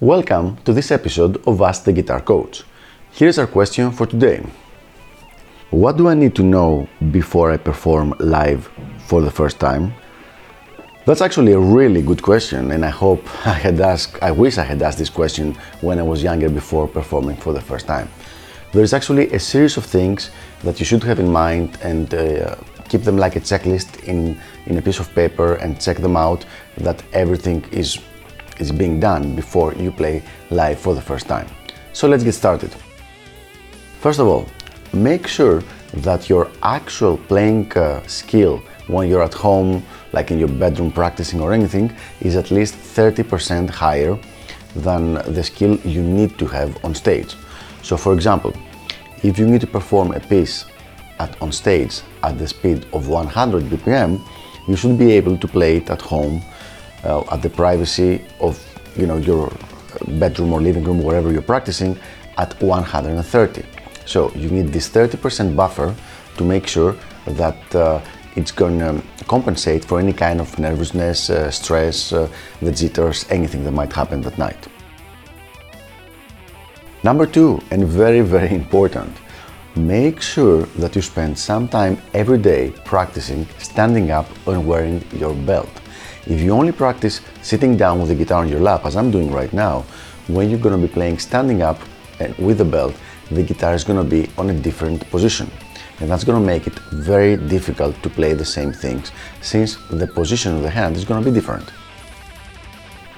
Welcome to this episode of Ask the Guitar Coach. Here's our question for today. What do I need to know before I perform live for the first time? That's actually a really good question, and I hope I had asked, I wish I had asked this question when I was younger before performing for the first time. There is actually a series of things that you should have in mind and uh, keep them like a checklist in, in a piece of paper and check them out that everything is is being done before you play live for the first time. So let's get started. First of all, make sure that your actual playing uh, skill when you're at home, like in your bedroom practicing or anything, is at least 30% higher than the skill you need to have on stage. So, for example, if you need to perform a piece at, on stage at the speed of 100 BPM, you should be able to play it at home uh, at the privacy of you know your bedroom or living room, wherever you're practicing, at 130. So you need this 30% buffer to make sure that uh, it's going to compensate for any kind of nervousness, uh, stress, uh, the jitters, anything that might happen that night. Number two, and very, very important, make sure that you spend some time every day practicing standing up and wearing your belt. If you only practice sitting down with the guitar on your lap, as I'm doing right now, when you're going to be playing standing up and with the belt, the guitar is going to be on a different position. And that's going to make it very difficult to play the same things since the position of the hand is going to be different.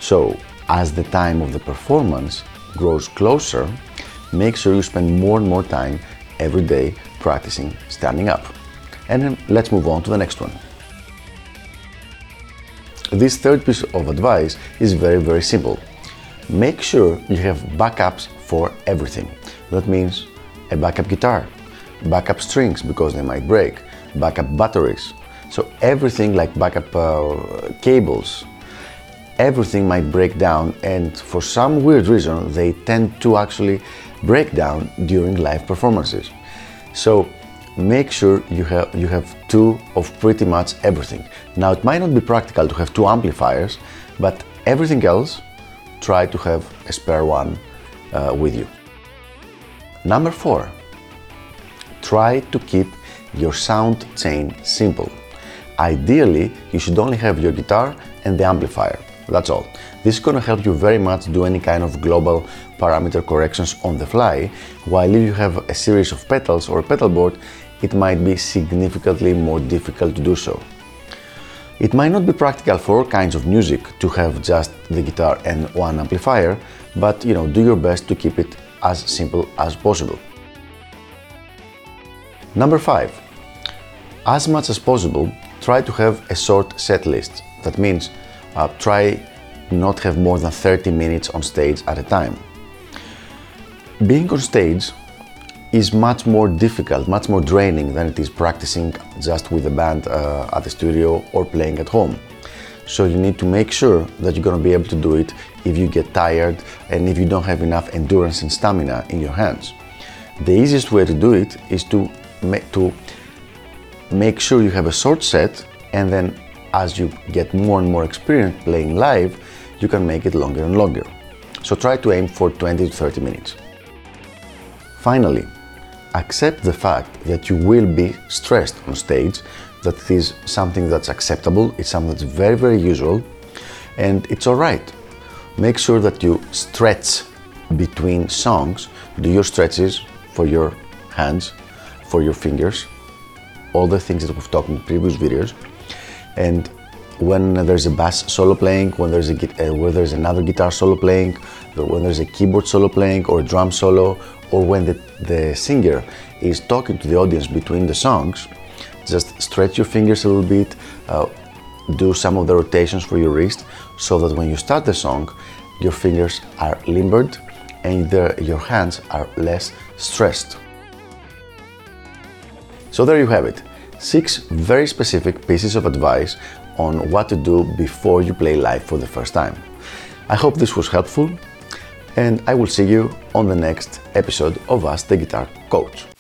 So, as the time of the performance grows closer, make sure you spend more and more time every day practicing standing up. And let's move on to the next one. This third piece of advice is very, very simple. Make sure you have backups for everything. That means a backup guitar, backup strings because they might break, backup batteries. So everything like backup uh, cables, everything might break down and for some weird reason they tend to actually break down during live performances. So make sure you have, you have two of pretty much everything. Now, it might not be practical to have two amplifiers, but everything else, try to have a spare one uh, with you. Number four, try to keep your sound chain simple. Ideally, you should only have your guitar and the amplifier. That's all. This is going to help you very much do any kind of global parameter corrections on the fly, while if you have a series of pedals or a pedal board, it might be significantly more difficult to do so. It might not be practical for all kinds of music to have just the guitar and one amplifier, but you know, do your best to keep it as simple as possible. Number 5. As much as possible, try to have a short set list. That means uh, try not to have more than 30 minutes on stage at a time. Being on stage is much more difficult, much more draining than it is practicing just with the band uh, at the studio or playing at home. So you need to make sure that you're going to be able to do it if you get tired and if you don't have enough endurance and stamina in your hands. The easiest way to do it is to to make sure you have a short set and then as you get more and more experience playing live, you can make it longer and longer. So try to aim for 20 to 30 minutes. Finally, accept the fact that you will be stressed on stage, that it is something that's acceptable, it's something that's very, very usual, and it's all right. Make sure that you stretch between songs, do your stretches for your hands, for your fingers, all the things that we've talked in previous videos, and when there's a bass solo playing, when there's a uh, there's another guitar solo playing, when there's a keyboard solo playing or a drum solo, or when the, the singer is talking to the audience between the songs, just stretch your fingers a little bit, uh, do some of the rotations for your wrist, so that when you start the song, your fingers are limbered and the, your hands are less stressed. So there you have it. Six very specific pieces of advice on what to do before you play live for the first time. I hope this was helpful. and I will see you on the next episode of Ask the Guitar Coach.